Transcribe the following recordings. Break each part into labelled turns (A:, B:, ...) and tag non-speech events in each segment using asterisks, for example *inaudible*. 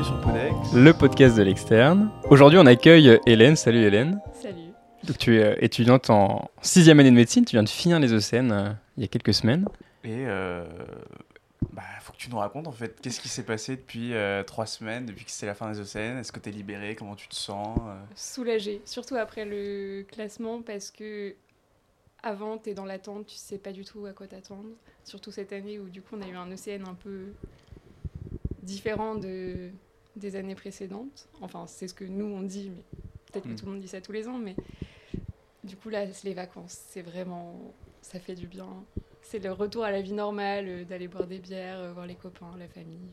A: bienvenue sur Podex.
B: le podcast de l'externe. Aujourd'hui, on accueille Hélène. Salut Hélène.
C: Salut.
B: Donc, tu es euh, étudiante en sixième année de médecine. Tu viens de finir les ECN euh, il y a quelques semaines.
A: Et euh, bah, faut que tu nous racontes en fait, qu'est-ce qui s'est passé depuis euh, trois semaines, depuis que c'est la fin des ECN Est-ce que tu es libéré Comment tu te sens euh?
C: Soulagée, surtout après le classement parce que avant t'es dans l'attente, tu sais pas du tout à quoi t'attendre. Surtout cette année où du coup on a eu un ECN un peu différent de, des années précédentes. Enfin c'est ce que nous on dit, mais peut-être que
A: Mm.
C: tout le monde dit ça tous les ans, mais du coup là c'est les vacances, c'est vraiment, ça fait du bien. C'est le retour à la vie normale, euh, d'aller boire des bières, euh, voir les copains, la famille.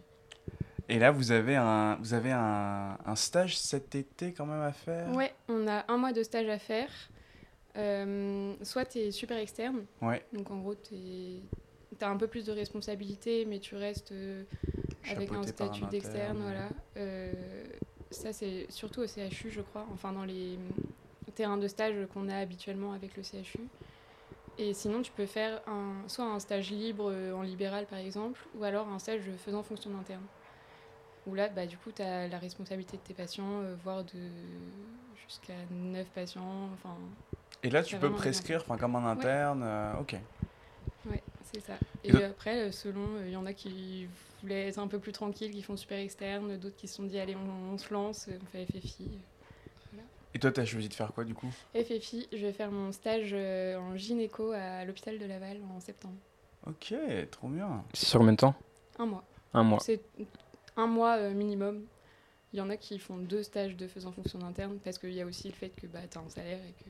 A: Et là, vous avez un, vous avez un, un stage cet été quand même à faire?
C: Ouais, on a un mois de stage à faire. Euh, soit tu es super externe,
A: Ouais.
C: donc en gros tu as un peu plus de responsabilité, mais tu restes euh, avec un statut d'externe. Voilà. Euh, ça, c'est surtout au CHU, je crois, enfin dans les terrains de stage qu'on a habituellement avec le CHU. Et sinon, tu peux faire un, soit un stage libre euh, en libéral, par exemple, ou alors un stage faisant fonction d'interne. Où là, bah, du coup, tu as la responsabilité de tes patients, euh, voire de jusqu'à 9 patients. Enfin,
A: Et là, tu peux prescrire enfin, comme un interne euh, Ok.
C: Ouais, c'est ça.
A: Et
C: après, selon, il y en a qui voulaient être un peu plus tranquilles, qui font super externe, d'autres qui se sont dit, allez, on, on se lance, on fait FFI.
A: Et toi, tu as choisi de faire quoi du coup?
C: FFI, je vais faire mon stage euh, en gynéco à l'hôpital de Laval en septembre.
A: Ok, trop bien.
B: C'est sur combien de temps?
C: Un mois.
B: Un mois.
C: C'est un mois euh, minimum. Il y en a qui font deux stages de faisant fonction d'interne parce qu'il y a aussi le fait que bah, tu as un salaire et que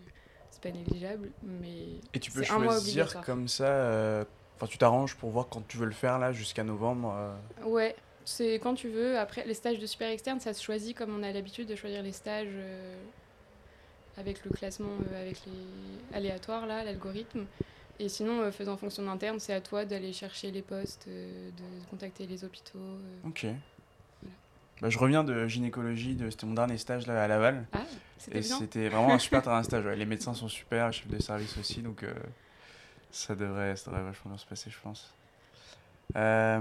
C: c'est pas négligeable. Mais
A: Et tu peux
C: C'est un mois
A: choisir comme ça, euh, enfin tu t'arranges pour voir quand tu veux le faire là jusqu'à novembre. euh.
C: Ouais, c'est quand tu veux. Après, les stages de super externe, ça se choisit comme on a l'habitude de choisir les stages euh, avec le classement, euh, avec les aléatoires, là, l'algorithme. Et sinon, euh, faisant fonction d'interne, c'est à toi d'aller chercher les postes, de contacter les hôpitaux.
A: Ok. Bah, je reviens de gynécologie, de... c'était mon dernier stage là à Laval.
C: Ah, c'était
A: Et c'était vraiment un super stage. ouais. Les médecins sont super, les chefs de service aussi, donc ça, devrait, ça devrait vachement bien se passer, je pense. Euh,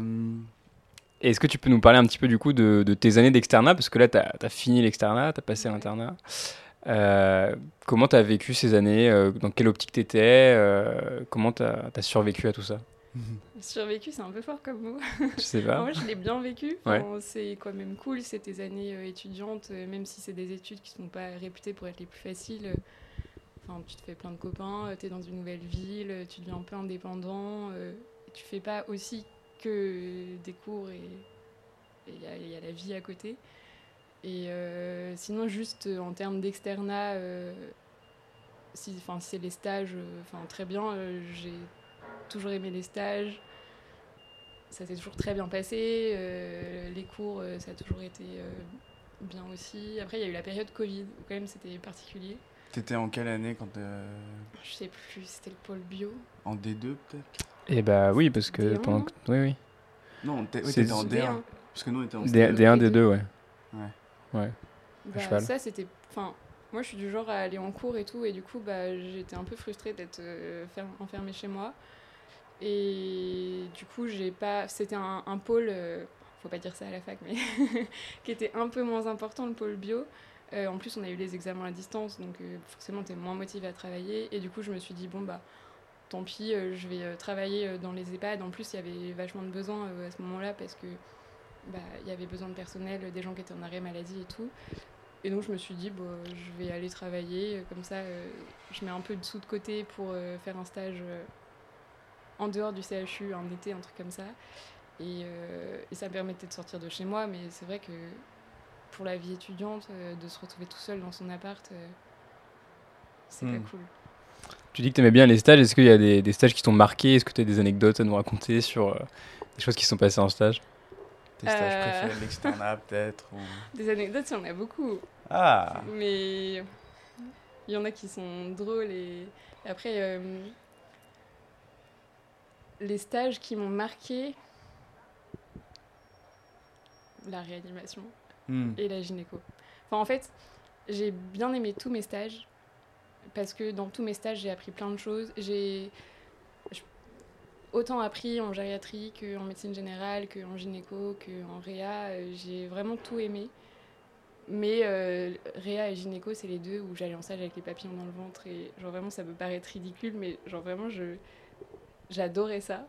B: Est-ce que tu peux nous parler un petit peu du coup de, de tes années d'externat? Parce que là, tu as, fini l'externat, tu as passé l'internat. Euh, comment tu as vécu ces années? Euh, Dans quelle optique tu étais Comment tu as, survécu à tout ça? *laughs*
C: Survécu, c'est un peu fort comme mot.
B: Je sais pas.
C: Moi, je l'ai bien vécu. Enfin, C'est quand même cool, c'est tes années étudiantes, même si c'est des études qui sont pas réputées pour être les plus faciles. Euh, Enfin, tu te fais plein de copains, tu es dans une nouvelle ville, euh, tu deviens un peu indépendant. euh, tu fais pas aussi que des cours et il y, a- la vie à côté. Et euh, sinon, juste euh, en termes d'externat, euh, si, c'est les stages, euh, enfin, très bien. euh, J'ai toujours aimé les stages ça s'est toujours très bien passé. euh, les cours, euh, ça a toujours été euh, bien aussi. Après, il y a eu la période Covid, quand même c'était particulier.
A: T'étais en quelle année quand euh,
C: Je sais plus, c'était le pôle bio.
A: En D2 peut-être?
B: Et bah oui, parce que
C: D1,
B: pendant que- Oui, oui.
A: Non, oui, t'étais en D1.
C: D1.
A: Parce que nous on était en
B: D,
A: D2.
B: D1,
C: D2.
B: D2, ouais.
A: Ouais.
C: Bah,
B: cheval.
C: ça, c'était. Enfin, moi, je suis du genre à aller en cours et tout, et du coup, bah, j'étais un peu frustrée d'être euh, fer- enfermée chez moi. Et du coup, j'ai pas. C'était un, un pôle, euh, faut pas dire ça à la fac, mais *laughs* qui était un peu moins important, le pôle bio. Euh, en plus, on a eu les examens à distance, donc euh, forcément, t'es moins motivé à travailler. Et du coup, je me suis dit, bon, bah, tant pis, euh, je vais travailler dans les EHPAD. En plus, il y avait vachement de besoins à ce moment-là parce que bah, il y avait besoin de personnel, des gens qui étaient en arrêt maladie et tout. Et donc je me suis dit, bon, je vais aller travailler, comme ça je mets un peu de sous de côté pour faire un stage en dehors du CHU, un été, un truc comme ça. Et, et ça me permettait de sortir de chez moi, mais c'est vrai que pour la vie étudiante, euh, de se retrouver tout seul dans son appart, euh, c'est
A: Hmm.
C: pas cool.
B: Tu dis que tu aimais bien les stages. Est-ce qu'il y a des, des stages qui t'ont marqué? Est-ce que tu as des anecdotes à nous raconter sur euh, des choses qui se sont passées en stage?
A: Tes stages
C: Euh.
A: préférés l'externat peut-être ou... *laughs*
C: Des anecdotes, il y en a beaucoup.
A: Ah
C: Mais il y en a qui sont drôles et après euh, les stages qui m'ont marqué la réanimation
A: Hmm.
C: et la gynéco. En fait, j'ai bien aimé tous mes stages parce que dans tous mes stages, j'ai appris plein de choses. J'ai autant appris en gériatrie qu'en médecine générale, qu'en gynéco, qu'en réa. Euh, j'ai vraiment tout aimé. Mais euh, réa et gynéco, c'est les deux où j'allais en stage avec les papillons dans le ventre. Et genre vraiment, ça peut paraître ridicule, mais genre vraiment, j'adorais ça.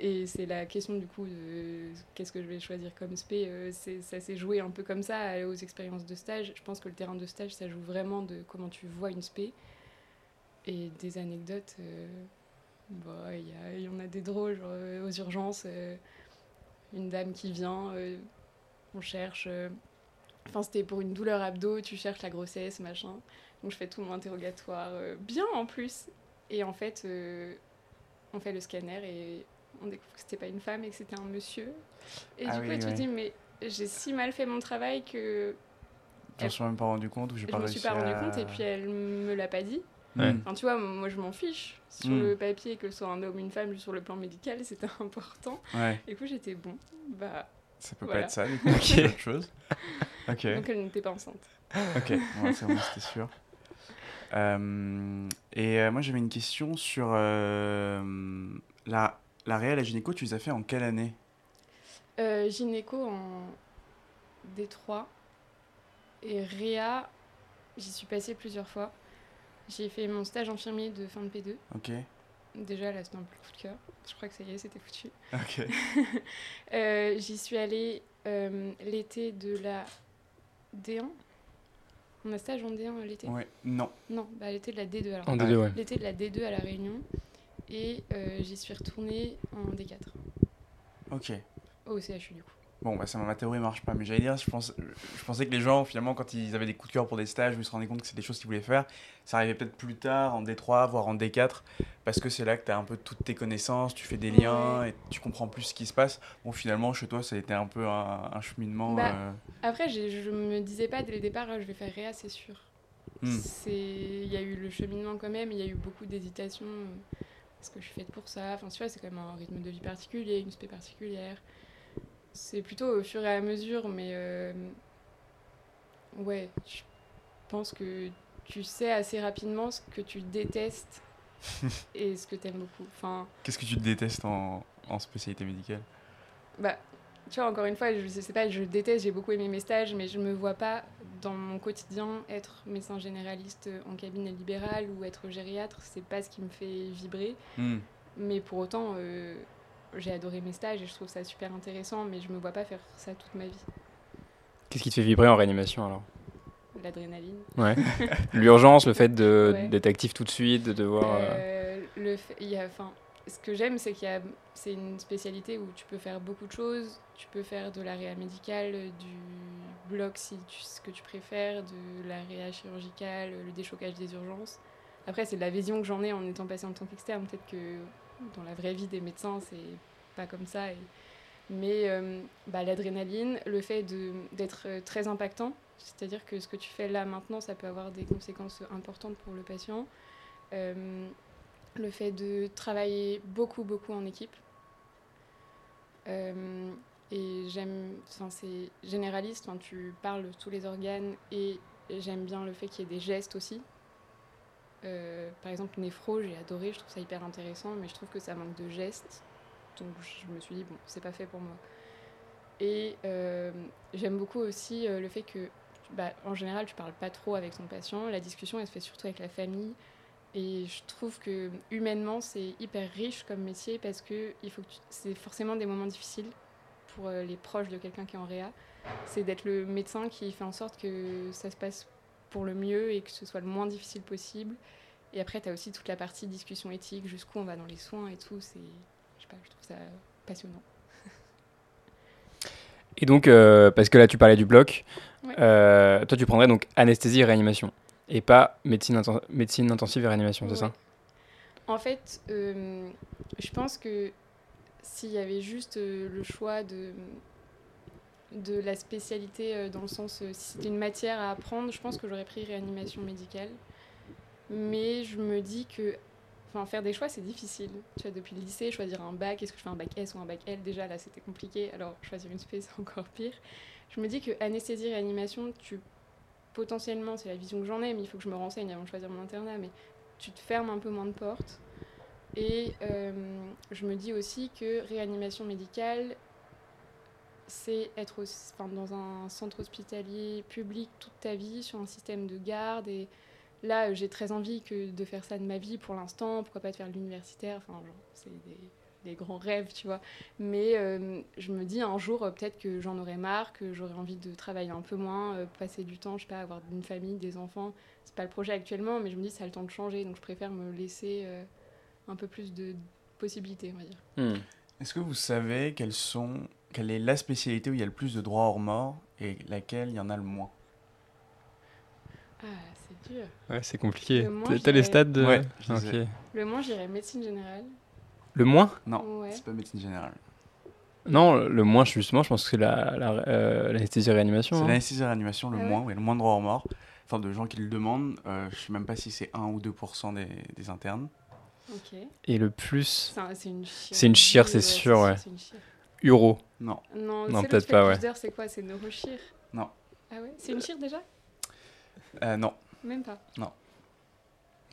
C: Et c'est la question du coup de qu'est-ce que je vais choisir comme spé. Euh, ça s'est joué un peu comme ça aux expériences de stage. Je pense que le terrain de stage, ça joue vraiment de comment tu vois une spé. Et des anecdotes, euh, bah, il y, en a des drôles, genre, euh, aux urgences, une dame qui vient, on cherche. Enfin, c'était pour une douleur abdo, tu cherches la grossesse, machin. Donc je fais tout mon interrogatoire, bien en plus. Et en fait, on fait le scanner et on découvre que c'était pas une femme et que c'était un monsieur. Et
A: Ah
C: du coup,
A: oui,
C: tu te dis, mais j'ai si mal fait mon travail que
A: Je me suis même pas rendu compte ou j'ai
C: je
A: pas
C: me suis pas rendu
A: à-
C: compte et puis elle me l'a pas dit.
B: Ouais.
A: Hmm.
C: Enfin, tu vois, moi je m'en fiche. Sur
A: Mm.
C: le papier, que ce soit un homme ou une femme, sur le plan médical, *laughs* c'était important.
A: Ouais,
C: Et du coup, j'étais bon. Bah,
A: ça peut
C: Voilà.
A: pas être ça, du coup, *laughs* c'est autre chose.
C: Donc elle n'était pas enceinte.
A: ok, c'est bon, c'était sûr. Euh, et euh, moi j'avais une question sur euh, la, la réelle à gynéco, tu les as fait en quelle année?
C: Euh, gynéco en D3 et Réa, j'y suis passée plusieurs fois. J'ai fait mon stage infirmier de fin de P2.
A: Ok,
C: Déjà, là, c'était un peu coup de cœur. Je crois que ça y est, c'était foutu.
A: ok. *laughs*
C: Euh, J'y suis allée euh, l'été de la D1. On a stage en D1 l'été?
A: Ouais, non.
C: Non, bah, l'été de la D2 alors.
B: En D2, ouais.
C: L'été de la D2 à La Réunion. Et euh, j'y suis retournée en D4.
A: Ok.
C: Au CHU du coup.
A: Bon, bah ça, ma théorie marche pas, mais j'allais dire, je, pense, je pensais que les gens, finalement, quand ils avaient des coups de cœur pour des stages, où ils se rendaient compte que c'est des choses qu'ils voulaient faire, ça arrivait peut-être plus tard, en D3, voire en D4, parce que c'est là que tu as un peu toutes tes connaissances, tu fais des liens, et tu comprends plus ce qui se passe. Bon, finalement, chez toi, ça a été un peu un, un cheminement.
C: Bah,
A: euh,
C: Après, je me disais pas dès le départ, ah, je vais faire Réa, c'est sûr.
A: hmm.
C: Il y a eu le cheminement quand même, il y a eu beaucoup d'hésitations. euh, Est-ce que je suis faite pour ça Enfin, tu vois, c'est quand même un rythme de vie particulier, une spé particulière. C'est plutôt au fur et à mesure, mais euh, ouais, je pense que tu sais assez rapidement ce que tu détestes *laughs* et ce que t'aimes beaucoup. Enfin,
A: Qu'est-ce que tu détestes en, en spécialité médicale?
C: Bah, tu vois, encore une fois, je sais pas, je déteste, j'ai beaucoup aimé mes stages, mais je me vois pas dans mon quotidien être médecin généraliste en cabinet libéral ou être gériatre, c'est pas ce qui me fait vibrer.
A: Hmm.
C: Mais pour autant, euh, j'ai adoré mes stages et je trouve ça super intéressant, mais je me vois pas faire ça toute ma vie.
B: Qu'est-ce qui te fait vibrer en réanimation alors?
C: L'adrénaline.
B: Ouais. *laughs* L'urgence, le fait
C: Ouais.
B: d'être actif tout de suite, de devoir. euh,
C: Euh, le fait- y a, ce que j'aime, c'est qu'il c'est une spécialité où tu peux faire beaucoup de choses. Tu peux faire de la réa médicale, du bloc si ce que tu préfères, de la réa chirurgicale, le déchocage des urgences. Après, c'est de la vision que j'en ai en étant passé en tant qu'externe. Peut-être que dans la vraie vie des médecins, c'est pas comme ça. Mais euh, bah, l'adrénaline, le fait d'être très impactant, c'est-à-dire que ce que tu fais là maintenant, ça peut avoir des conséquences importantes pour le patient. Euh, le fait de travailler beaucoup, beaucoup en équipe. Euh, et j'aime, enfin c'est généraliste, tu parles de tous les organes et j'aime bien le fait qu'il y ait des gestes aussi. Euh, par exemple, néphro, j'ai adoré, je trouve ça hyper intéressant, mais je trouve que ça manque de gestes. Donc je me suis dit, bon, c'est pas fait pour moi. Et euh, j'aime beaucoup aussi le fait que, bah, en général, tu parles pas trop avec ton patient. La discussion, elle se fait surtout avec la famille. Et je trouve que humainement, c'est hyper riche comme métier parce que il faut que tu- c'est forcément des moments difficiles pour euh, les proches de quelqu'un qui est en réa. C'est d'être le médecin qui fait en sorte que ça se passe pour le mieux et que ce soit le moins difficile possible. Et après, tu as aussi toute la partie discussion éthique, jusqu'où on va dans les soins et tout. C'est, je sais pas, je trouve ça passionnant.
B: Et donc, euh, parce que là, tu parlais du bloc,
C: Ouais.
B: euh, toi, tu prendrais donc anesthésie et réanimation, et pas médecine, médecine intensive et réanimation, c'est ça?
C: En fait, euh, je pense que s'il y avait juste euh, le choix de, de la spécialité euh, dans le sens, si c'était une matière à apprendre, je pense que j'aurais pris réanimation médicale. Mais je me dis que faire des choix, c'est difficile. Tu vois, depuis le lycée, choisir un bac, est-ce que je fais un bac S ou un bac L? Déjà, là, c'était compliqué. Alors, choisir une spé, c'est encore pire. Je me dis que anesthésie, réanimation, tu potentiellement, c'est la vision que j'en ai, mais il faut que je me renseigne avant de choisir mon internat, mais tu te fermes un peu moins de portes. Et euh, je me dis aussi que réanimation médicale, c'est être dans un centre hospitalier public toute ta vie, sur un système de garde. Et là, j'ai très envie que de faire ça de ma vie pour l'instant. Pourquoi pas de faire l'universitaire Enfin, genre, c'est des, des grands rêves, tu vois. Mais euh, je me dis un jour, euh, peut-être que j'en aurai marre, que j'aurai envie de travailler un peu moins, euh, passer du temps, je sais pas, avoir une famille, des enfants. C'est pas le projet actuellement, mais je me dis, ça a le temps de changer. Donc, je préfère me laisser euh, un peu plus de possibilités, on va dire.
B: Hmm.
A: Est-ce que vous savez quelles sont, quelle est la spécialité où il y a le plus de droits hors mort et laquelle il y en a le moins?
C: Ah, c'est dur.
B: Ouais, c'est compliqué. T'as- les stades de...
A: Ouais, je
B: Ok.
A: sais.
C: Le moins, j'irais médecine générale.
B: Le moins
A: Non,
C: Ouais.
A: c'est pas médecine générale.
B: Non, le moins, justement, je pense que c'est la, la, euh, l'anesthésie réanimation.
A: C'est
B: hein.
A: l'anesthésie réanimation, le
C: Ah ouais
A: moins, le moins de droits hors mort. Enfin, de gens qui le demandent. Euh, je sais même pas si c'est 1 ou 2% des, des internes.
B: Et le plus,
C: C'est un- c'est une chire.
B: C'est une chire, c'est sûr, ouais.
C: C'est une chire.
B: Uro.
A: Non.
C: Non,
B: Non, peut-être pas, ouais.
C: c'est quoi? C'est neurochire
A: Non.
C: Ah ouais? C'est une chire déjà?
A: Euh, non.
C: Même pas.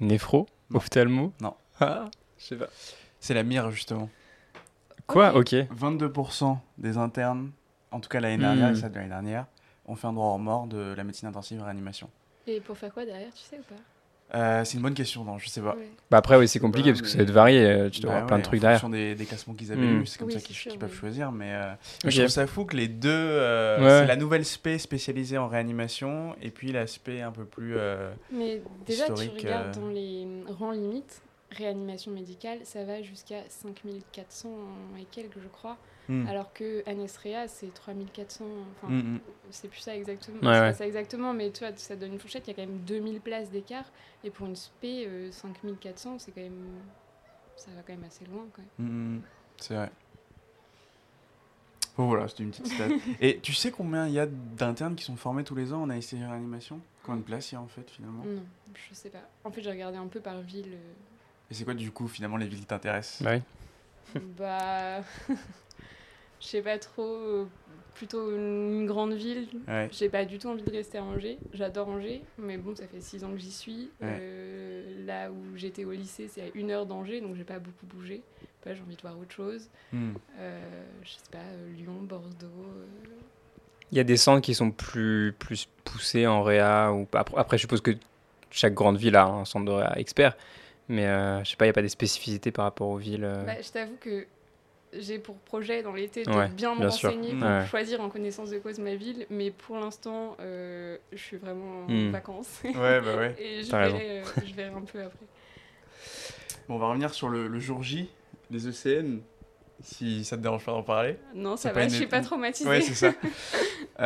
B: Néphro?
A: Non.
B: Ophtalmo?
A: Non.
B: Ah, je sais pas.
A: C'est la mire, justement.
B: Quoi
C: Ok.
B: Ok.
A: 22% des internes, en tout cas l'année dernière
B: Hmm.
A: et ça de l'année dernière, ont fait un droit hors mort de la médecine intensive et réanimation.
C: Et pour faire quoi derrière, tu sais ou pas?
A: Euh, c'est une bonne question, non, je sais pas.
C: Ouais.
B: Bah après, oui, c'est compliqué
A: pas,
B: parce que
A: mais-
B: ça va être varié. euh, Tu dois
A: Bah
B: avoir plein de trucs
A: en
B: derrière.
A: fonction des, des classements qu'ils avaient
B: Hmm.
A: eu, c'est comme
C: Oui,
A: ça qu'ils peuvent
C: oui.
A: choisir. Mais, euh, je trouve ça fou que les deux. euh,
B: Ouais.
A: C'est la nouvelle spé spécialisée en réanimation et puis l'aspect un peu plus. euh,
C: Mais déjà, tu
A: Historique,
C: regardes
A: euh.
C: dans les rangs limites, réanimation médicale, ça va jusqu'à 5400 et quelques, je crois.
A: hmm.
C: Alors que Anestrea, c'est 3400. Enfin,
A: Hmm, hmm.
C: c'est plus ça exactement.
B: Ouais,
C: pas ça exactement, mais tu vois, ça donne une fourchette. Il y a quand même 2000 places d'écart. Et pour une spé, euh, 5400, c'est quand même. Ça va quand même assez loin.
A: C'est vrai. Bon voilà, c'était une petite stat. *laughs* et tu sais combien il y a d'internes qui sont formés tous les ans en et réanimation? Combien de places il y a en fait finalement?
C: Non, je sais pas. En fait, j'ai regardé un peu par ville. euh,
A: Et c'est quoi du coup finalement les villes qui t'intéressent
B: Bah oui. *laughs*
C: bah. *laughs* Je sais pas trop. euh, Plutôt une grande ville.
A: Ouais.
C: J'ai pas du tout envie de rester à Angers. J'adore Angers, mais bon, ça fait six ans que j'y suis.
A: Ouais.
C: Euh, là où j'étais au lycée, c'est à une heure d'Angers, donc j'ai pas beaucoup bougé. Pas, j'ai envie de voir autre chose.
A: Hmm.
C: Euh, je sais pas, euh, Lyon, Bordeaux. euh,
B: Il y a des centres qui sont plus, plus poussés en réa. Ou... pas. Après, après, je suppose que chaque grande ville a un centre de réa expert. Mais euh, je sais pas, il n'y a pas des spécificités par rapport aux villes. euh.
C: Bah, je t'avoue que j'ai pour projet dans l'été de
B: Ouais,
C: bien me renseigner pour
B: Ouais.
C: choisir en connaissance de cause ma ville, mais pour l'instant, euh, je suis vraiment en
B: Mm.
C: vacances.
A: Ouais, bah ouais. *laughs*
C: Et je verrai, euh, je verrai un peu après.
A: Bon, on va revenir sur le, le jour J, les ECN, si ça te dérange pas d'en parler.
C: Non, ça
A: pas
C: va,
A: une-
C: je suis pas traumatisée.
A: Ouais, c'est ça. *laughs*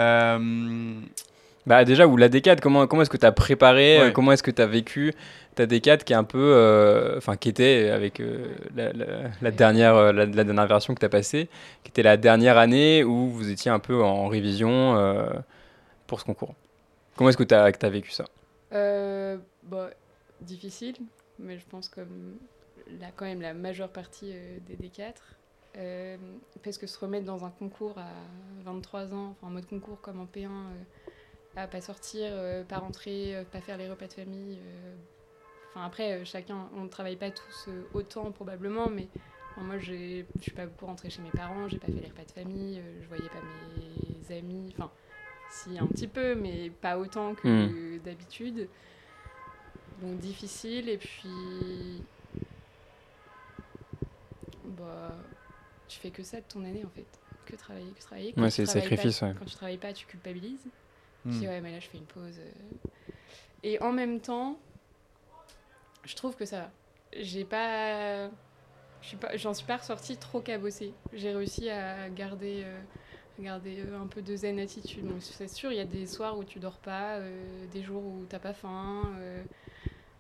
B: Bah déjà, ou la décade, comment, comment est-ce que tu as préparé, euh,
A: Ouais.
B: comment est-ce que tu as vécu ta décade qui est un peu, euh, enfin qui était avec euh, la, la- la dernière, euh, la, la dernière version que tu as passée, qui était la dernière année où vous étiez un peu en révision euh, pour ce concours? Comment est-ce que tu as, vécu ça?
C: Euh, bon, difficile, mais je pense comme la, quand même la majeure partie euh, des D4. Euh, parce que se remettre dans un concours à 23 ans, en mode concours comme en P1, euh, à pas sortir, euh, pas rentrer, euh, pas faire les repas de famille. euh, Enfin après, chacun, on ne travaille pas tous autant probablement, mais enfin, moi je suis pas beaucoup rentrée chez mes parents, j'ai pas fait les repas de famille, je voyais pas mes amis, enfin si un petit peu, mais pas autant que d'habitude. Donc difficile et puis bah tu fais que ça de ton année en fait, que travailler, que travailler. Quand
B: Ouais, c'est sacrifice,
C: pas-
B: ouais.
C: Quand tu travailles pas, tu culpabilises.
A: Hmm.
C: Je dis ouais mais là je fais une pause. euh. Et en même temps, je trouve que ça va. J'ai pas, j'en suis pas ressortie trop cabossée. J'ai réussi à garder, euh, garder euh, un peu de zen attitude. Donc c'est sûr, il y a des soirs où tu dors pas, euh, des jours où t'as pas faim. euh,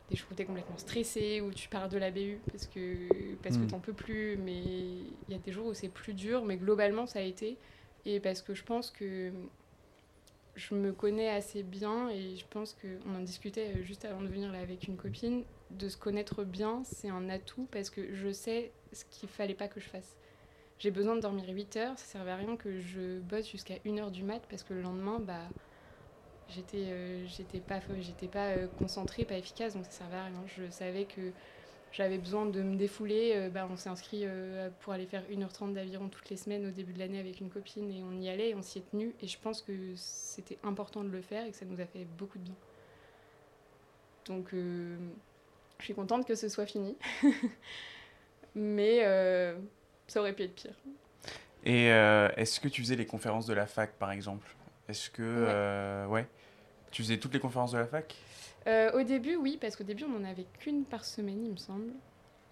C: des jours où t'es complètement stressé, où tu pars de la BU parce que, parce
A: Mm.
C: que t'en peux plus, mais il y a des jours où c'est plus dur, mais globalement ça a été. Et parce que je pense que je me connais assez bien et je pense qu'on en discutait juste avant de venir là avec une copine. De se connaître bien, c'est un atout parce que je sais ce qu'il fallait pas que je fasse. J'ai besoin de dormir 8 heures, ça servait à rien que je bosse jusqu'à 1 heure du mat parce que le lendemain, bah, j'étais euh, pas, pas euh, concentrée, pas efficace, donc ça servait à rien. Je savais que j'avais besoin de me défouler, bah, on s'est inscrit pour aller faire 1h30 d'aviron toutes les semaines au début de l'année avec une copine et on y allait, on s'y est tenu. Et je pense que c'était important de le faire et que ça nous a fait beaucoup de bien. Donc je suis contente que ce soit fini. *laughs* Mais ça aurait pu être pire.
A: Et est-ce que tu faisais les conférences de la fac, par exemple? Est-ce que... ouais. Tu faisais toutes les conférences de la fac?
C: Euh, Au début, oui, parce qu'au début, on n'en avait qu'une par semaine, il me semble.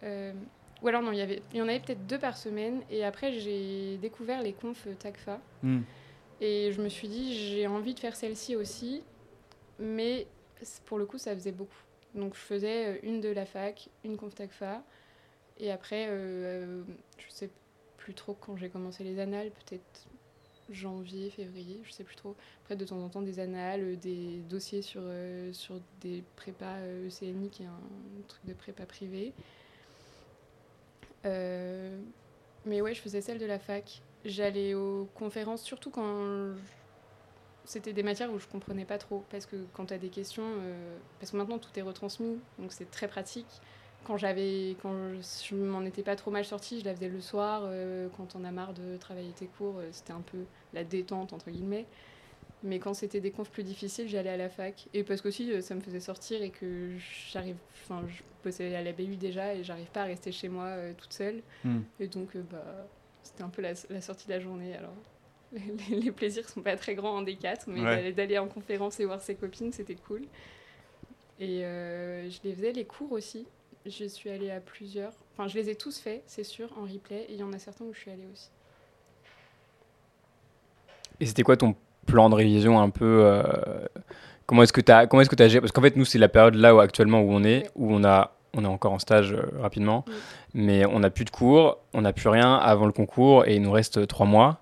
C: Euh, ou alors, non, il y, avait, il y en avait peut-être deux par semaine. Et après, j'ai découvert les confs TACFA. Hmm. Et je me suis dit, j'ai envie de faire celle-ci aussi. Mais pour le coup, ça faisait beaucoup. Donc, je faisais euh, une de la fac, une conf TACFA. Et après, euh, je sais plus trop quand j'ai commencé les annales, peut-être janvier, février, je sais plus trop. Après, de temps en temps, des annales, euh, des dossiers sur, euh, des prépas ECNI, euh, qui est un truc de prépa privé. mais ouais, je faisais celle de la fac. J'allais aux conférences, surtout quand c'était des matières où je comprenais pas trop. Parce que quand tu as des questions, parce que maintenant tout est retransmis, donc c'est très pratique quand j'avais quand je, m'en étais pas trop mal sortie, je la faisais le soir euh, quand on a marre de travailler tes cours, euh, c'était un peu la détente entre guillemets. Mais quand c'était des confs plus difficiles, j'allais à la fac et parce qu'aussi euh, ça me faisait sortir et que j'arrive enfin je bossais à la BU déjà et j'arrive pas à rester chez moi toute seule. Hmm. Et donc bah c'était un peu la, sortie de la journée alors. *laughs* Les, les, plaisirs sont pas très grands en D4, mais d'aller en conférence et voir ses copines, c'était cool. Et je les faisais les cours aussi. Je suis allée à plusieurs. Enfin, je les ai tous faits, c'est sûr, en replay. Et il y en a certains où je suis allée aussi.
B: Et c'était quoi ton plan de révision un peu euh, Comment est-ce que tu as comment est-ce que géré? Parce qu'en fait, nous, c'est la période là où actuellement où on est, où on a on est encore en stage euh, rapidement, mais on n'a plus de cours, on n'a plus rien avant le concours et il nous reste trois mois.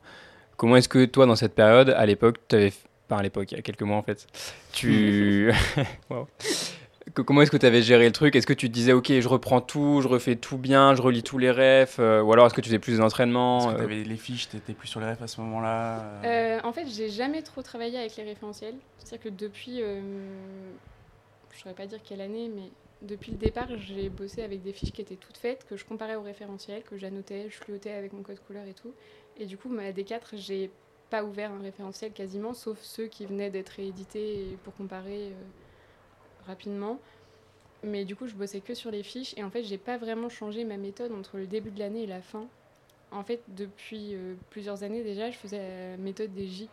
B: Comment est-ce que toi, dans cette période, à l'époque, tu avais, pas à l'époque, il y a quelques mois en fait, tu, *laughs* *laughs* comment est-ce que tu avais géré le truc? Est-ce que tu te disais, ok, je reprends tout, je refais tout bien, je relis tous les refs euh, Ou alors est-ce que tu faisais plus d'entraînement
A: Est-ce que tu avais les fiches, tu étais plus sur les refs à ce moment-là
C: euh, En fait, j'ai jamais trop travaillé avec les référentiels. C'est-à-dire que depuis, euh, je ne saurais pas dire quelle année, mais depuis le départ, j'ai bossé avec des fiches qui étaient toutes faites, que je comparais aux référentiels, que j'annotais, je fluotais avec mon code couleur et tout. Et du coup, ma D4, j'ai pas ouvert un référentiel quasiment, sauf ceux qui venaient d'être réédités pour comparer rapidement. Mais du coup, je bossais que sur les fiches et en fait, j'ai pas vraiment changé ma méthode entre le début de l'année et la fin. En fait, depuis euh, plusieurs années déjà, je faisais la méthode des J.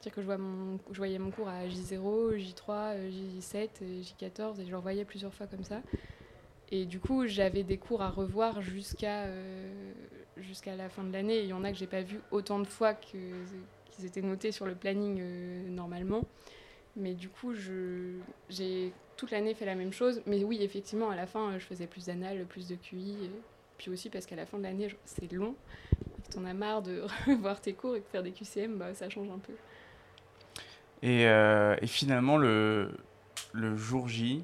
C: C'est-à-dire que je, voyais mon cours à J0, J3, J7, J14 et je le revoyais plusieurs fois comme ça. Et du coup, j'avais des cours à revoir jusqu'à euh, la fin de l'année. Il y en a que j'ai pas vu autant de fois qu'ils étaient notés sur le planning euh, normalement. Mais du coup, j'ai toute l'année fait la même chose. Mais oui, effectivement, à la fin, je faisais plus d'anal, plus de QI. Puis aussi parce qu'à la fin de l'année, c'est long. Et que t'en as marre de *laughs* revoir tes cours et de faire des QCM, bah, ça change un peu.
A: Et, euh, et finalement, le, le jour J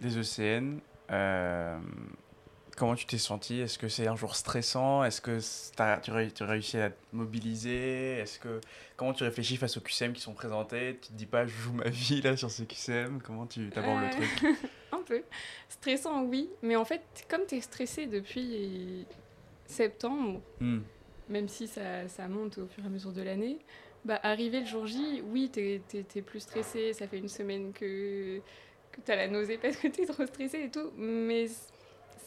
A: des ECN, euh, Comment tu t'es senti? Est-ce que c'est un jour stressant? Est-ce que as, tu, as réussi à te mobiliser? Est-ce que comment tu réfléchis face aux QCM qui sont présentés? Tu te dis pas je joue ma vie là sur ces QCM Comment tu abordes le truc? *laughs*
C: Un peu. Stressant, oui, mais en fait, comme tu es stressé depuis septembre, hmm. même si ça, ça, monte au fur et à mesure de l'année, bah arrivé le jour J, oui, tu es, plus stressé. Ça fait une semaine que que tu as la nausée parce que tu es trop stressé et tout, mais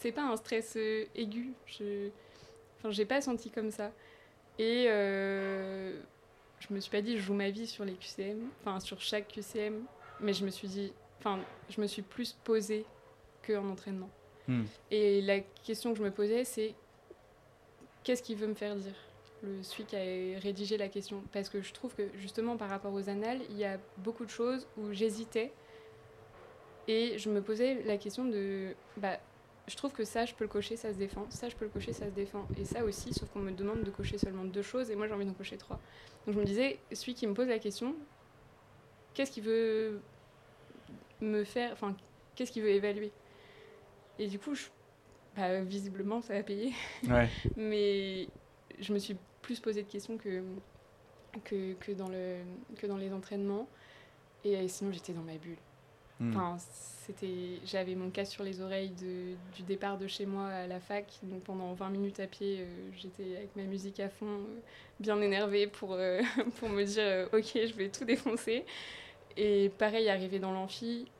C: c'est pas un stress euh, aigu. Je, enfin, j'ai pas senti comme ça. Et euh, je me suis pas dit je joue ma vie sur les QCM, enfin sur chaque QCM, mais je me suis dit, enfin, je me suis plus posée qu'en entraînement. Hmm. Et la question que je me posais, c'est qu'est-ce qu'il veut me faire dire? Le, celui qui a rédigé la question. Parce que je trouve que justement par rapport aux annales, il y a beaucoup de choses où j'hésitais et je me posais la question de bah, je trouve que ça, je peux le cocher, ça se défend. Ça, je peux le cocher, ça se défend. Et ça aussi, sauf qu'on me demande de cocher seulement deux choses et moi, j'ai envie d'en cocher trois. Donc, je me disais, celui qui me pose la question, qu'est-ce qu'il veut me faire, enfin, qu'est-ce qu'il veut évaluer? Et du coup, je, bah, visiblement, ça a payé. Ouais. *laughs* Mais je me suis plus posé de questions que, que, que, dans, le, que dans les entraînements. Et sinon, j'étais dans ma bulle. Hmm. Enfin, c'était, j'avais mon casque sur les oreilles de, du départ de chez moi à la fac. Donc pendant 20 minutes à pied, euh, j'étais avec ma musique à fond, euh, bien énervée pour, euh, *laughs* pour me dire ok, je vais tout défoncer. Et pareil, arrivé dans l'amphi,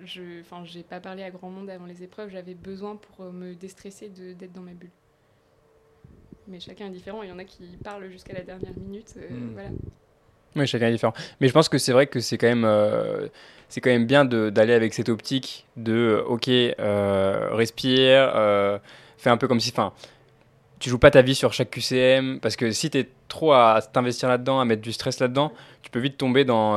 C: je enfin j'ai pas parlé à grand monde avant les épreuves, j'avais besoin pour me déstresser d'être dans ma bulle. Mais chacun est différent, il y en a qui parlent jusqu'à la dernière minute. Hmm. Voilà.
B: Oui, chacun est différent. Mais je pense que c'est vrai que c'est quand même, euh, c'est quand même bien d'aller avec cette optique de, ok, euh, respire, euh, fais un peu comme si, enfin, tu joues pas ta vie sur chaque QCM, parce que si tu es trop à t'investir là-dedans, à mettre du stress là-dedans, tu peux vite tomber dans...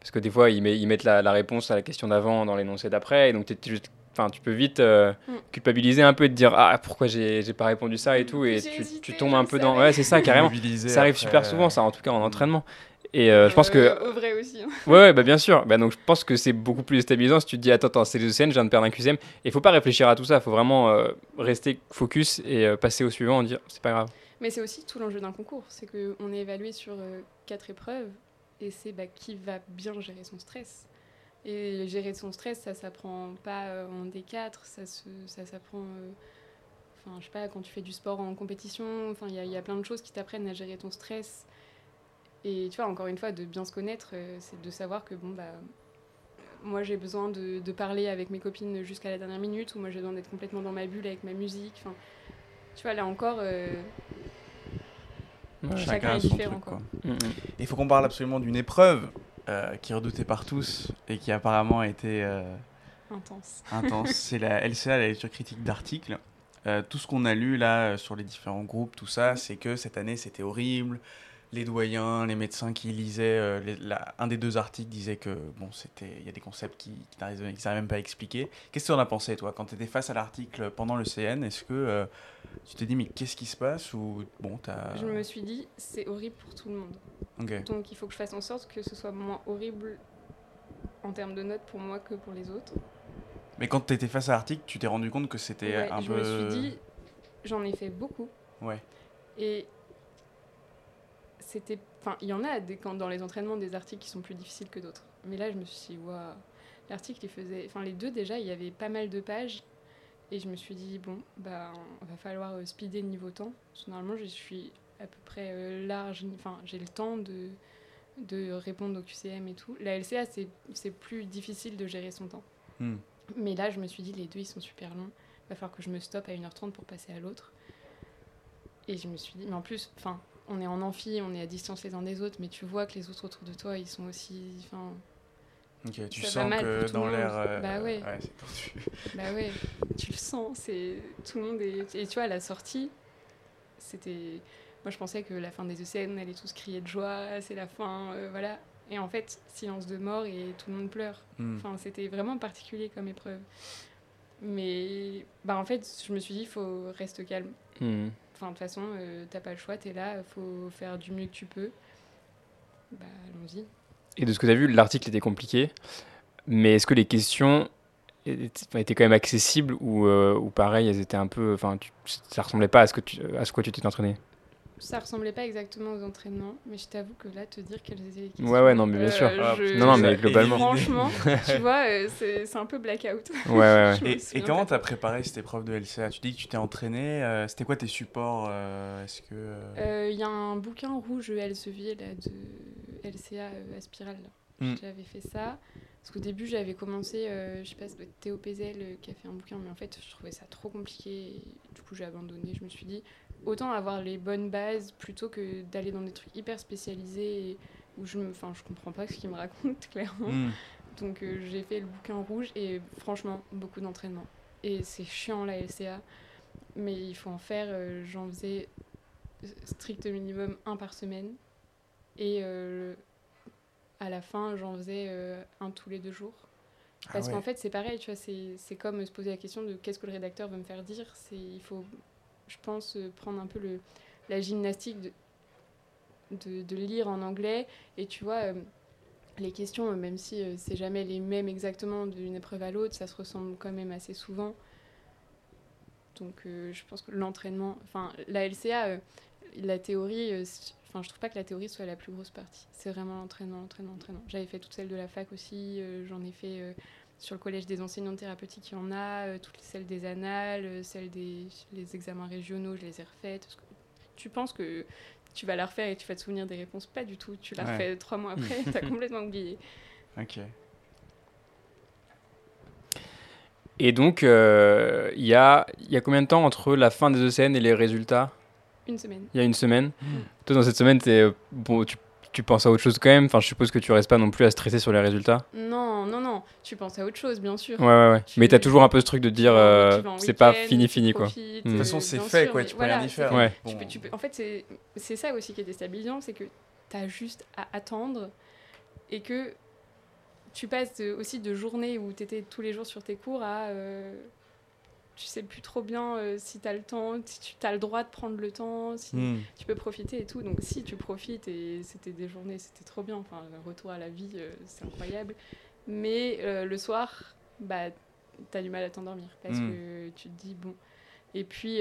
B: parce que des fois, ils, mettent la, la, réponse à la question d'avant dans l'énoncé d'après, et donc tu es juste Enfin, tu peux vite euh, mm. culpabiliser un peu et te dire ah pourquoi j'ai pas répondu ça et tout et tu, tu, tombes un peu dans ouais c'est ça *laughs* carrément. Ça arrive super souvent ça en tout cas en mm. entraînement. Et euh, je pense que
C: au vrai aussi. Hein. *laughs*
B: ouais, ouais bah bien sûr. Bah, donc je pense que c'est beaucoup plus déstabilisant si tu te dis attends attends c'est les ECN je viens de perdre un QCM et il faut pas réfléchir à tout ça. Il faut vraiment euh, rester focus et passer au suivant et dire c'est pas grave.
C: Mais c'est aussi tout l'enjeu d'un concours. C'est que on est évalué sur quatre épreuves et c'est bah, qui va bien gérer son stress et gérer son stress, ça s'apprend pas euh, en D4, ça s'apprend. Euh, enfin, je sais pas, quand tu fais du sport en compétition, enfin, il y, y, a plein de choses qui t'apprennent à gérer ton stress. Et tu vois, encore une fois, de bien se connaître, euh, c'est de savoir que, bon, bah, moi j'ai besoin de, de, parler avec mes copines jusqu'à la dernière minute, ou moi j'ai besoin d'être complètement dans ma bulle avec ma musique. Enfin, tu vois, là encore. chacun, est différent.
A: Mm, mm. Il faut qu'on parle absolument d'une épreuve euh, qui est redoutée par tous et qui apparemment a été euh,
C: intense.
A: intense. *laughs* C'est la LCA, la lecture critique d'articles. Euh, tout ce qu'on a lu là sur les différents groupes, tout ça, c'est que cette année c'était horrible. Les doyens, les médecins qui lisaient, un des deux articles disait que bon, c'était, il y a des concepts qui, qui n'arrivaient même pas à expliquer. Qu'est-ce que tu en as pensé toi? Quand tu étais face à l'article pendant le CN Est-ce que tu t'es dit mais qu'est-ce qui se passe ou bon as...
C: Je me suis dit c'est horrible pour tout le monde. Donc il faut que je fasse en sorte que ce soit moins horrible en termes de notes pour moi que pour les autres.
A: Mais quand tu étais face à l'article, tu t'es rendu compte que c'était un
C: je
A: peu.
C: Je me suis dit, j'en ai fait beaucoup.
A: Ouais.
C: Et c'était. Enfin, il y en a des, quand, dans les entraînements des articles qui sont plus difficiles que d'autres. Mais là, je me suis dit, waouh, l'article, il faisait. Enfin, les deux, déjà, il y avait pas mal de pages. Et je me suis dit, bon, bah, va falloir euh, speeder le niveau temps. Parce que normalement, je suis à peu près euh, large, enfin j'ai le temps de, de répondre au QCM et tout. La LCA, c'est plus difficile de gérer son temps. Hmm. Mais là, je me suis dit, les deux, ils sont super longs. Il va falloir que je me stoppe à 1h30 pour passer à l'autre. Et je me suis dit, mais en plus, enfin, on est en amphi, on est à distance les uns des autres, mais tu vois que les autres autour de toi, ils sont aussi. Enfin,
A: ok, tu sens que dans l'air. Euh,
C: bah ouais. ouais *laughs* bah ouais, tu le sens. C'est tout le monde est. Et tu vois, à la sortie, c'était moi, je pensais que la fin des ECN, on allait tous crier de joie, c'est la fin, euh, voilà. Et en fait, silence de mort et tout le monde pleure. Hmm. Enfin, c'était vraiment particulier comme épreuve. Mais bah, en fait, je me suis dit, il faut rester calme. Hmm. Enfin, de toute façon, euh, t'as pas le choix, t'es là, faut faire du mieux que tu peux. Bah, allons-y.
B: Et de ce que tu as vu, l'article était compliqué. Mais est-ce que les questions étaient quand même accessibles ou, euh, ou pareil, elles étaient un peu. Enfin, ça ressemblait pas à ce, que tu, à ce quoi tu t'es entraîné
C: ça ressemblait pas exactement aux entraînements, mais je t'avoue que là, te dire quelles étaient les questions.
B: Ouais, ouais, non, mais bien sûr. Euh, ah, non, non, mais globalement.
C: Franchement, *laughs* tu vois, euh, c'est un peu blackout.
B: Ouais, ouais,
A: ouais. *laughs* et, comment t'as préparé cette épreuve de LCA Tu dis que tu t'es entraîné. Euh, c'était quoi tes supports Est-ce
C: que. Il y a un bouquin rouge Elsevier là, de LCA à Spirale. Hmm. J'avais fait ça. Parce qu'au début, j'avais commencé, je sais pas, Théo Pézel qui a fait un bouquin, mais en fait, je trouvais ça trop compliqué. du coup, j'ai abandonné. Je me suis dit, autant avoir les bonnes bases plutôt que d'aller dans des trucs hyper spécialisés où je me, enfin, je comprends pas ce qu'il me raconte *laughs* clairement. Hmm. Donc euh, j'ai fait le bouquin rouge et franchement beaucoup d'entraînement. Et c'est chiant la LCA, mais il faut en faire. Euh, j'en faisais strict minimum un par semaine et euh, à la fin j'en faisais un tous les deux jours. Ah Parce qu'en fait c'est pareil, tu vois, c'est comme se poser la question de qu'est-ce que le rédacteur veut me faire dire. Il faut je pense, euh, prendre un peu le, la gymnastique de, de, lire en anglais. Et tu vois, euh, les questions, euh, même si c'est jamais les mêmes exactement d'une épreuve à l'autre, ça se ressemble quand même assez souvent. Donc je pense que l'entraînement, enfin la LCA, la théorie, enfin, je trouve pas que la théorie soit la plus grosse partie. C'est vraiment l'entraînement, l'entraînement, l'entraînement. J'avais fait toutes celles de la fac aussi. euh, J'en ai fait euh, sur le collège des enseignants thérapeutiques, il y en a. euh, toutes celles des annales, euh, celles des les examens régionaux, je les ai refaites. Parce que tu penses que tu vas la refaire et tu vas te souvenir des réponses. Pas du tout. Tu la
A: Ouais.
C: refais trois mois après, t'as *laughs* complètement oublié.
A: Ok.
B: Et donc, euh, il y, a, il y a combien de temps entre la fin des ECN et les résultats?
C: Une semaine.
B: Il y a une semaine.
A: Mm.
B: Toi, dans cette semaine, euh, bon, tu, tu penses à autre chose quand même. Enfin, je suppose que tu restes pas non plus à stresser sur les résultats.
C: Non, non, non. Tu penses à autre chose, bien sûr.
B: Ouais, ouais, ouais.
C: Tu-
B: Mais t'as toujours un peu ce truc de dire, euh, c'est pas fini, fini, quoi.
C: profites,
B: Mm.
A: De toute
C: euh,
A: façon, c'est
C: bien
A: fait,
C: sûr,
A: quoi. Tu peux
C: voilà,
A: rien y
C: c'est-
A: faire.
B: Ouais.
A: Bon.
C: Tu peux- tu peux- en fait, c'est c'est ça aussi qui est déstabilisant, c'est que tu as juste à attendre et que tu passes de- aussi de journées où tu étais tous les jours sur tes cours à. euh, tu sais plus trop bien euh, si tu as le temps, si tu as le droit de prendre le temps, si
A: Hmm.
C: tu peux profiter et tout. Donc, si tu profites et c'était des journées, c'était trop bien. Enfin, le retour à la vie, euh, c'est incroyable. Mais euh, le soir, bah, tu as du mal à t'endormir parce
A: Mm.
C: que tu te dis, bon. Et puis,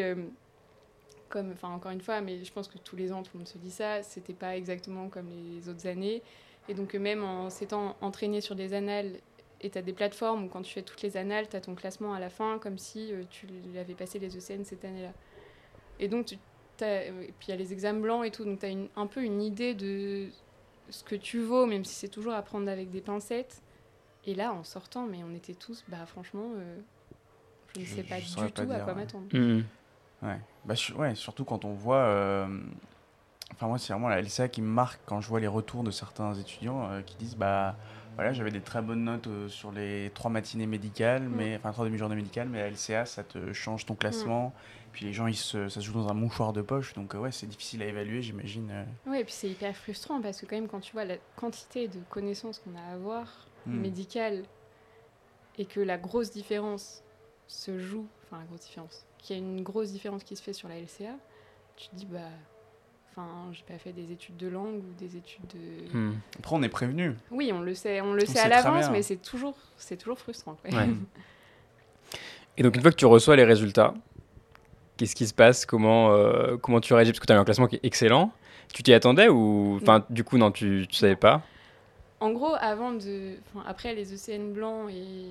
C: comme, enfin, encore une fois, mais je pense que tous les ans, tout le monde se dit ça, c'était pas exactement comme les autres années. Et donc, même en s'étant entraîné sur des annales, et tu as des plateformes où quand tu fais toutes les annales, tu as ton classement à la fin, comme si euh, tu avais passé les ECN cette année-là. Et donc, tu, t'as- et puis il y a les examens blancs et tout, donc tu as un peu une idée de ce que tu vaux, même si c'est toujours à prendre avec des pincettes. Et là, en sortant, mais on était tous, bah franchement, euh, je ne
A: Je-
C: sais pas
A: je
C: du tout
A: pas
C: à quoi
A: ouais.
C: m'attendre.
B: Mhm.
A: Ouais. Bah, su- ouais, surtout quand on voit. euh, Enfin, moi, c'est vraiment la LCA qui me marque quand je vois les retours de certains étudiants euh, qui disent Bah, voilà, j'avais des très bonnes notes euh, sur les trois matinées médicales, mais enfin, trois demi-journées médicales, mais la LCA, ça te change ton classement. Puis les gens, ils se, ça se joue dans un mouchoir de poche, donc euh, ouais, c'est difficile à évaluer, j'imagine. euh.
C: Ouais, et puis c'est hyper frustrant parce que quand même quand tu vois la quantité de connaissances qu'on a à avoir
A: Hmm.
C: médicales et que la grosse différence se joue, enfin la grosse différence, qu'il y a une grosse différence qui se fait sur la LCA, tu te dis bah, enfin j'ai pas fait des études de langue ou des études de.
B: Mhm.
A: Après, on est prévenu.
C: Oui, on le sait, on le
A: On
C: sait
A: sait
C: à l'avance, mais c'est toujours, c'est toujours frustrant.
B: Ouais. *laughs* Et donc, une fois que tu reçois les résultats, qu'est-ce qui se passe? Comment, euh, comment tu réagis? Parce que tu as eu un classement qui est excellent. Tu t'y attendais ou. Enfin, du coup, non, tu, tu savais pas?
C: En gros, avant de, enfin, après les ECN blancs et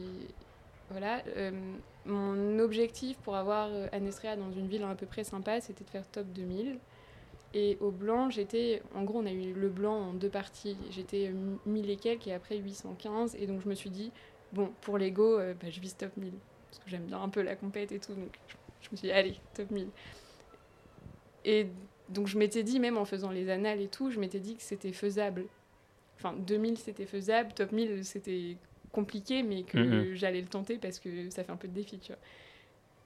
C: voilà, euh, mon objectif pour avoir euh, Anestrea dans une ville à peu près sympa, c'était de faire top 2000. Et au blanc, j'étais, en gros, on a eu le blanc en deux parties. J'étais euh, 1000 et quelques et après 815. Et donc je me suis dit, bon, pour l'ego, euh, bah, je vise top 1000 parce que j'aime bien un peu la compète et tout. Donc je, me suis dit, allez, top 1000. Et donc je m'étais dit, même en faisant les annales et tout, je m'étais dit que c'était faisable. Enfin, 2000 c'était faisable, top 1000 c'était compliqué, mais que
B: Mhm.
C: j'allais le tenter parce que ça fait un peu de défi, tu vois.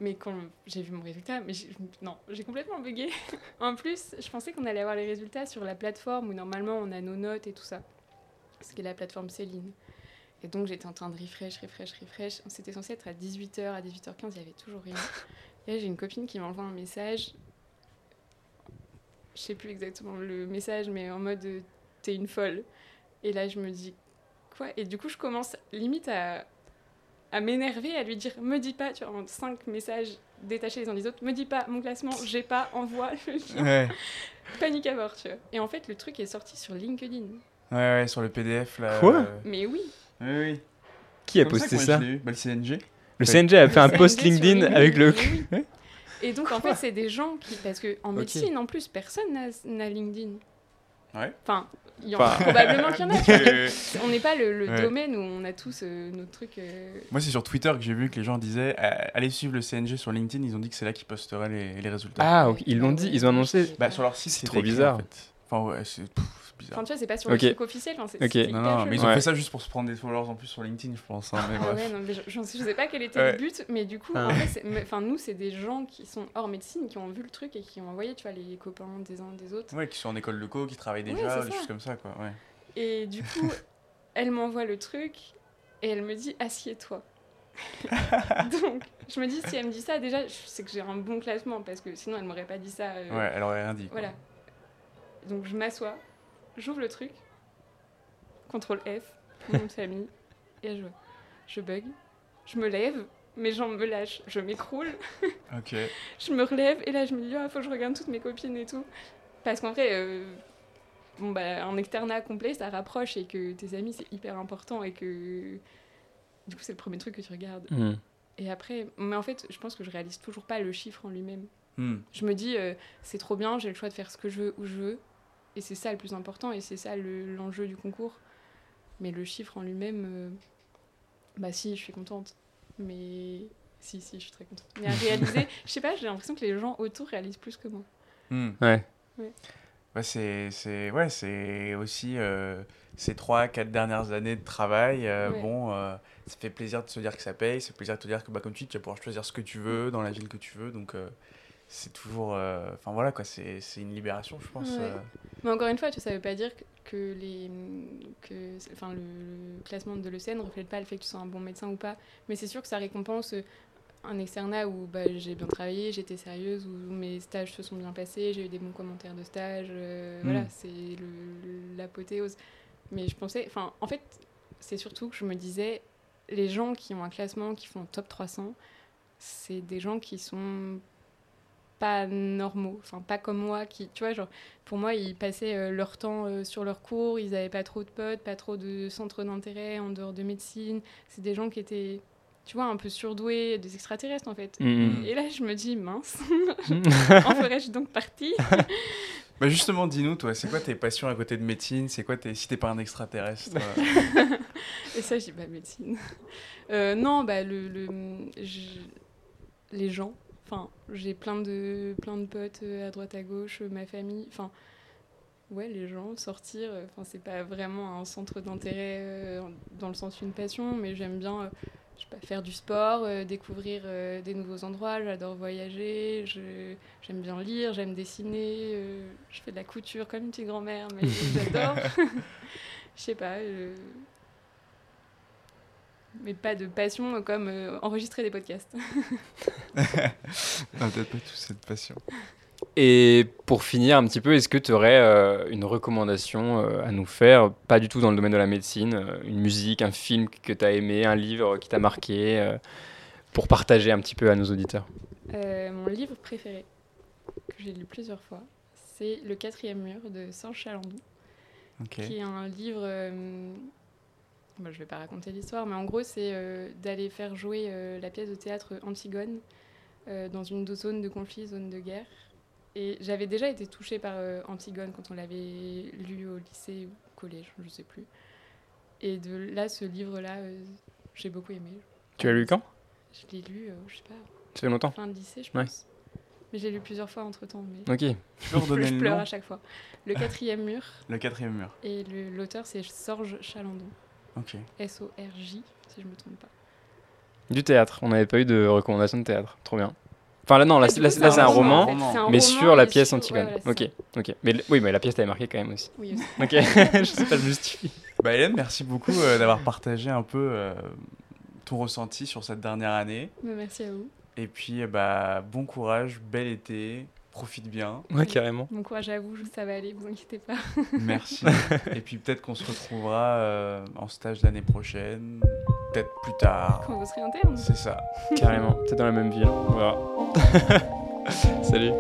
C: Mais quand j'ai vu mon résultat, mais non, j'ai complètement bugué. *laughs* en plus, je pensais qu'on allait avoir les résultats sur la plateforme où normalement on a nos notes et tout ça. Ce qui est la plateforme Céline. Et donc j'étais en train de refresh, refresh, refresh. C'était censé être à 18h, à 18h15, il y avait toujours rien. Et là, j'ai une copine qui m'envoie un message. Je sais plus exactement le message, mais en mode euh, t'es une folle. Et là, je me dis quoi? Et du coup, je commence limite à, à m'énerver, à lui dire me dis pas, tu vois, en cinq messages détachés les uns des autres, me dis pas mon classement, j'ai pas, envoie *laughs* le lien.
A: Ouais.
C: Panique à bord, tu vois. Et en fait, le truc est sorti sur LinkedIn.
A: Ouais, ouais, sur le PDF là.
B: Quoi?
A: Euh,
C: Mais oui,
A: Oui, oui.
B: Qui a
A: Comme
B: posté ça?
A: Bah, le CNG.
B: Le CNG a fait un
C: Le
B: post
C: CNG
B: LinkedIn avec le. *laughs*
C: Et donc, en fait, c'est des gens qui. Parce qu'en médecine, en plus, personne n'a LinkedIn.
A: Ouais.
C: Enfin, il y en a
B: Enfin.
C: probablement qu'il y en a. *laughs* On n'est pas le, le
A: Ouais.
C: domaine où on a tous euh, nos trucs. euh,
A: Moi, c'est sur Twitter que j'ai vu que les gens disaient euh, allez suivre le CNG sur LinkedIn. Ils ont dit que c'est là qu'ils posteraient les, les résultats.
B: Ah, ok, ils l'ont dit, ils ont annoncé.
A: Bah, sur leur site,
B: C'est trop
A: écrit,
B: bizarre.
A: En fait. Enfin, ouais, c'est bizarre.
C: Enfin, tu vois, c'est pas sur le truc officiel. Enfin, c'est
B: Ok.
C: c'est
A: Non, non, mais ils ont
B: Ouais.
A: fait ça juste pour se prendre des followers en plus sur LinkedIn, je pense. hein, mais
C: Ah
A: bref.
C: ouais, non, mais je, je, je sais pas quel était
A: Ouais.
C: le but, mais du coup,
B: Ah.
C: en fait, c'est- enfin, nous, c'est des gens qui sont hors médecine, qui ont vu le truc et qui ont envoyé, tu vois, les copains des uns des autres.
A: Ouais, qui sont en école de co, qui travaillent déjà,
C: c'est
A: des
C: ça.
A: choses comme ça, quoi. Ouais.
C: Et du coup, *laughs* elle m'envoie le truc et elle me dit assieds-toi. *laughs* Donc, je me dis, si elle me dit ça, déjà, je sais que j'ai un bon classement parce que sinon, elle m'aurait pas dit ça. euh,
A: Ouais, elle aurait rien dit. quoi.
C: Voilà. Donc, je m'assois, j'ouvre le truc, CTRL F, mon nom de famille, *laughs* et je, je bug. Je me lève, mes jambes me lâchent, je m'écroule, *laughs*
A: Ok.
C: je me relève et là, je me dis, il faut que je regarde toutes mes copines et tout. Parce qu'en vrai, euh, bon, bah, un externat complet, ça rapproche et que tes amis, c'est hyper important et que du coup, c'est le premier truc que tu regardes.
B: Hmm.
C: Et après, mais en fait, je pense que je réalise toujours pas le chiffre en lui-même.
A: Hmm.
C: Je me dis, euh, c'est trop bien, j'ai le choix de faire ce que je veux où je veux. Et c'est ça le plus important et c'est ça le- l'enjeu du concours. Mais le chiffre en lui-même, euh, bah si, je suis contente. Mais si, si, je suis très contente. Mais à *laughs* réaliser, je sais pas, j'ai l'impression que les gens autour réalisent plus que moi.
A: Hmm.
B: Ouais.
A: Ouais, c'est, c'est, ouais, c'est aussi euh, ces trois, quatre dernières années de travail. euh,
C: Ouais.
A: Bon, euh, ça fait plaisir de se dire que ça paye, ça fait plaisir de te dire que, bah, comme tu dis, tu vas pouvoir choisir ce que tu veux dans la ville que tu veux. Donc, euh, c'est toujours. euh, Enfin, voilà, quoi, c'est, une libération, je pense.
C: Ouais.
A: euh.
C: Mais encore une fois, tu ça veut pas dire que, les, que, enfin, le, le classement de l'ECN ne reflète pas le fait que tu sois un bon médecin ou pas. Mais c'est sûr que ça récompense euh, un externat où bah, j'ai bien travaillé, j'étais sérieuse, où mes stages se sont bien passés, j'ai eu des bons commentaires de stage. euh,
A: Mm.
C: Voilà, c'est l'apothéose. Mais je pensais, enfin, en fait, c'est surtout que je me disais, les gens qui ont un classement, qui font top 300, c'est des gens qui sont pas normaux, enfin pas comme moi, qui, tu vois, genre, pour moi, ils passaient euh, leur temps euh, sur leurs cours, ils avaient pas trop de potes, pas trop de centres d'intérêt en dehors de médecine. C'est des gens qui étaient, tu vois, un peu surdoués, des extraterrestres en fait.
B: Hmm.
C: Et là, je me dis, mince,
B: Hmm. *laughs*
C: en ferais-je donc partie *laughs*
A: Bah, justement, dis-nous, toi, c'est quoi tes passions à côté de médecine? C'est quoi tes... si t'es pas un extraterrestre euh, *laughs*
C: Et ça, j'ai pas médecine. Euh, non, bah, le, le, je- les gens. Enfin, j'ai plein de, plein de potes euh, à droite à gauche, euh, ma famille. Enfin, ouais, les gens, sortir. euh, Enfin, c'est pas vraiment un centre d'intérêt dans le sens d'une passion, mais j'aime bien. je sais pas, faire du sport, euh, découvrir euh, des nouveaux endroits, j'adore voyager, j'aime bien lire, j'aime dessiner, euh, je fais de la couture comme une petite grand-mère, mais j'adore. *laughs* *laughs* Je sais pas. Mais pas de passion comme euh, enregistrer des podcasts.
A: Non, peut-être pas tous cette passion.
B: Et pour finir un petit peu, est-ce que tu aurais euh, une recommandation euh, à nous faire, pas du tout dans le domaine de la médecine, euh, une musique, un film que tu as aimé, un livre qui t'a marqué, euh, pour partager un petit peu à nos auditeurs?
C: Euh, mon livre préféré, que j'ai lu plusieurs fois, c'est Le quatrième mur de Serge Chalandou, qui est un livre. Euh, bah, je vais pas raconter l'histoire, mais en gros, c'est euh, d'aller faire jouer euh, la pièce de théâtre Antigone euh, dans une zone de conflit, zone de guerre. Et j'avais déjà été touchée par euh, Antigone quand on l'avait lu au lycée ou au collège, je sais plus. Et de là, ce livre-là, euh, j'ai beaucoup aimé.
B: Tu l'as lu quand?
C: Je l'ai lu, euh, je sais pas,
B: Ça fait longtemps?
C: fin de lycée, je
B: Ouais.
C: pense. Mais je l'ai lu plusieurs fois entre temps. Mais
B: Ok. *laughs*
C: Je
A: le
C: pleure à chaque fois. Le quatrième mur.
A: Le quatrième mur.
C: Et l'auteur, c'est Sorge Chalandon.
A: Ok.
C: S-O-R-J, si je me trompe pas.
B: Du théâtre, on n'avait pas eu de recommandation de théâtre, trop bien. Enfin là non, là,
C: Ah,
B: là, là, c'est un
A: roman,
B: roman,
A: en fait.
C: C'est un
B: mais
C: roman
B: sur la pièce
C: sur-
B: Antigone.
C: ouais, voilà, c'est
B: ok, ok. Mais oui, mais la pièce t'avait marqué quand même aussi.
C: Oui, aussi.
B: Ok, *laughs* je sais pas, je me justifie.
A: Bah, Hélène, merci beaucoup euh, d'avoir partagé un peu euh, ton ressenti sur cette dernière année.
C: Mais merci à vous.
A: Et puis, euh, bah, bon courage, bel été, profite bien.
B: Ouais, carrément.
C: Bon courage à vous, ça va aller, vous inquiétez pas. *laughs*
A: Merci. Et puis peut-être qu'on se retrouvera euh, en stage l'année prochaine, peut-être plus tard.
C: Quand vous serez interne.
A: C'est ça.
B: Carrément, peut-être dans la même ville. On verra. *laughs* Salut.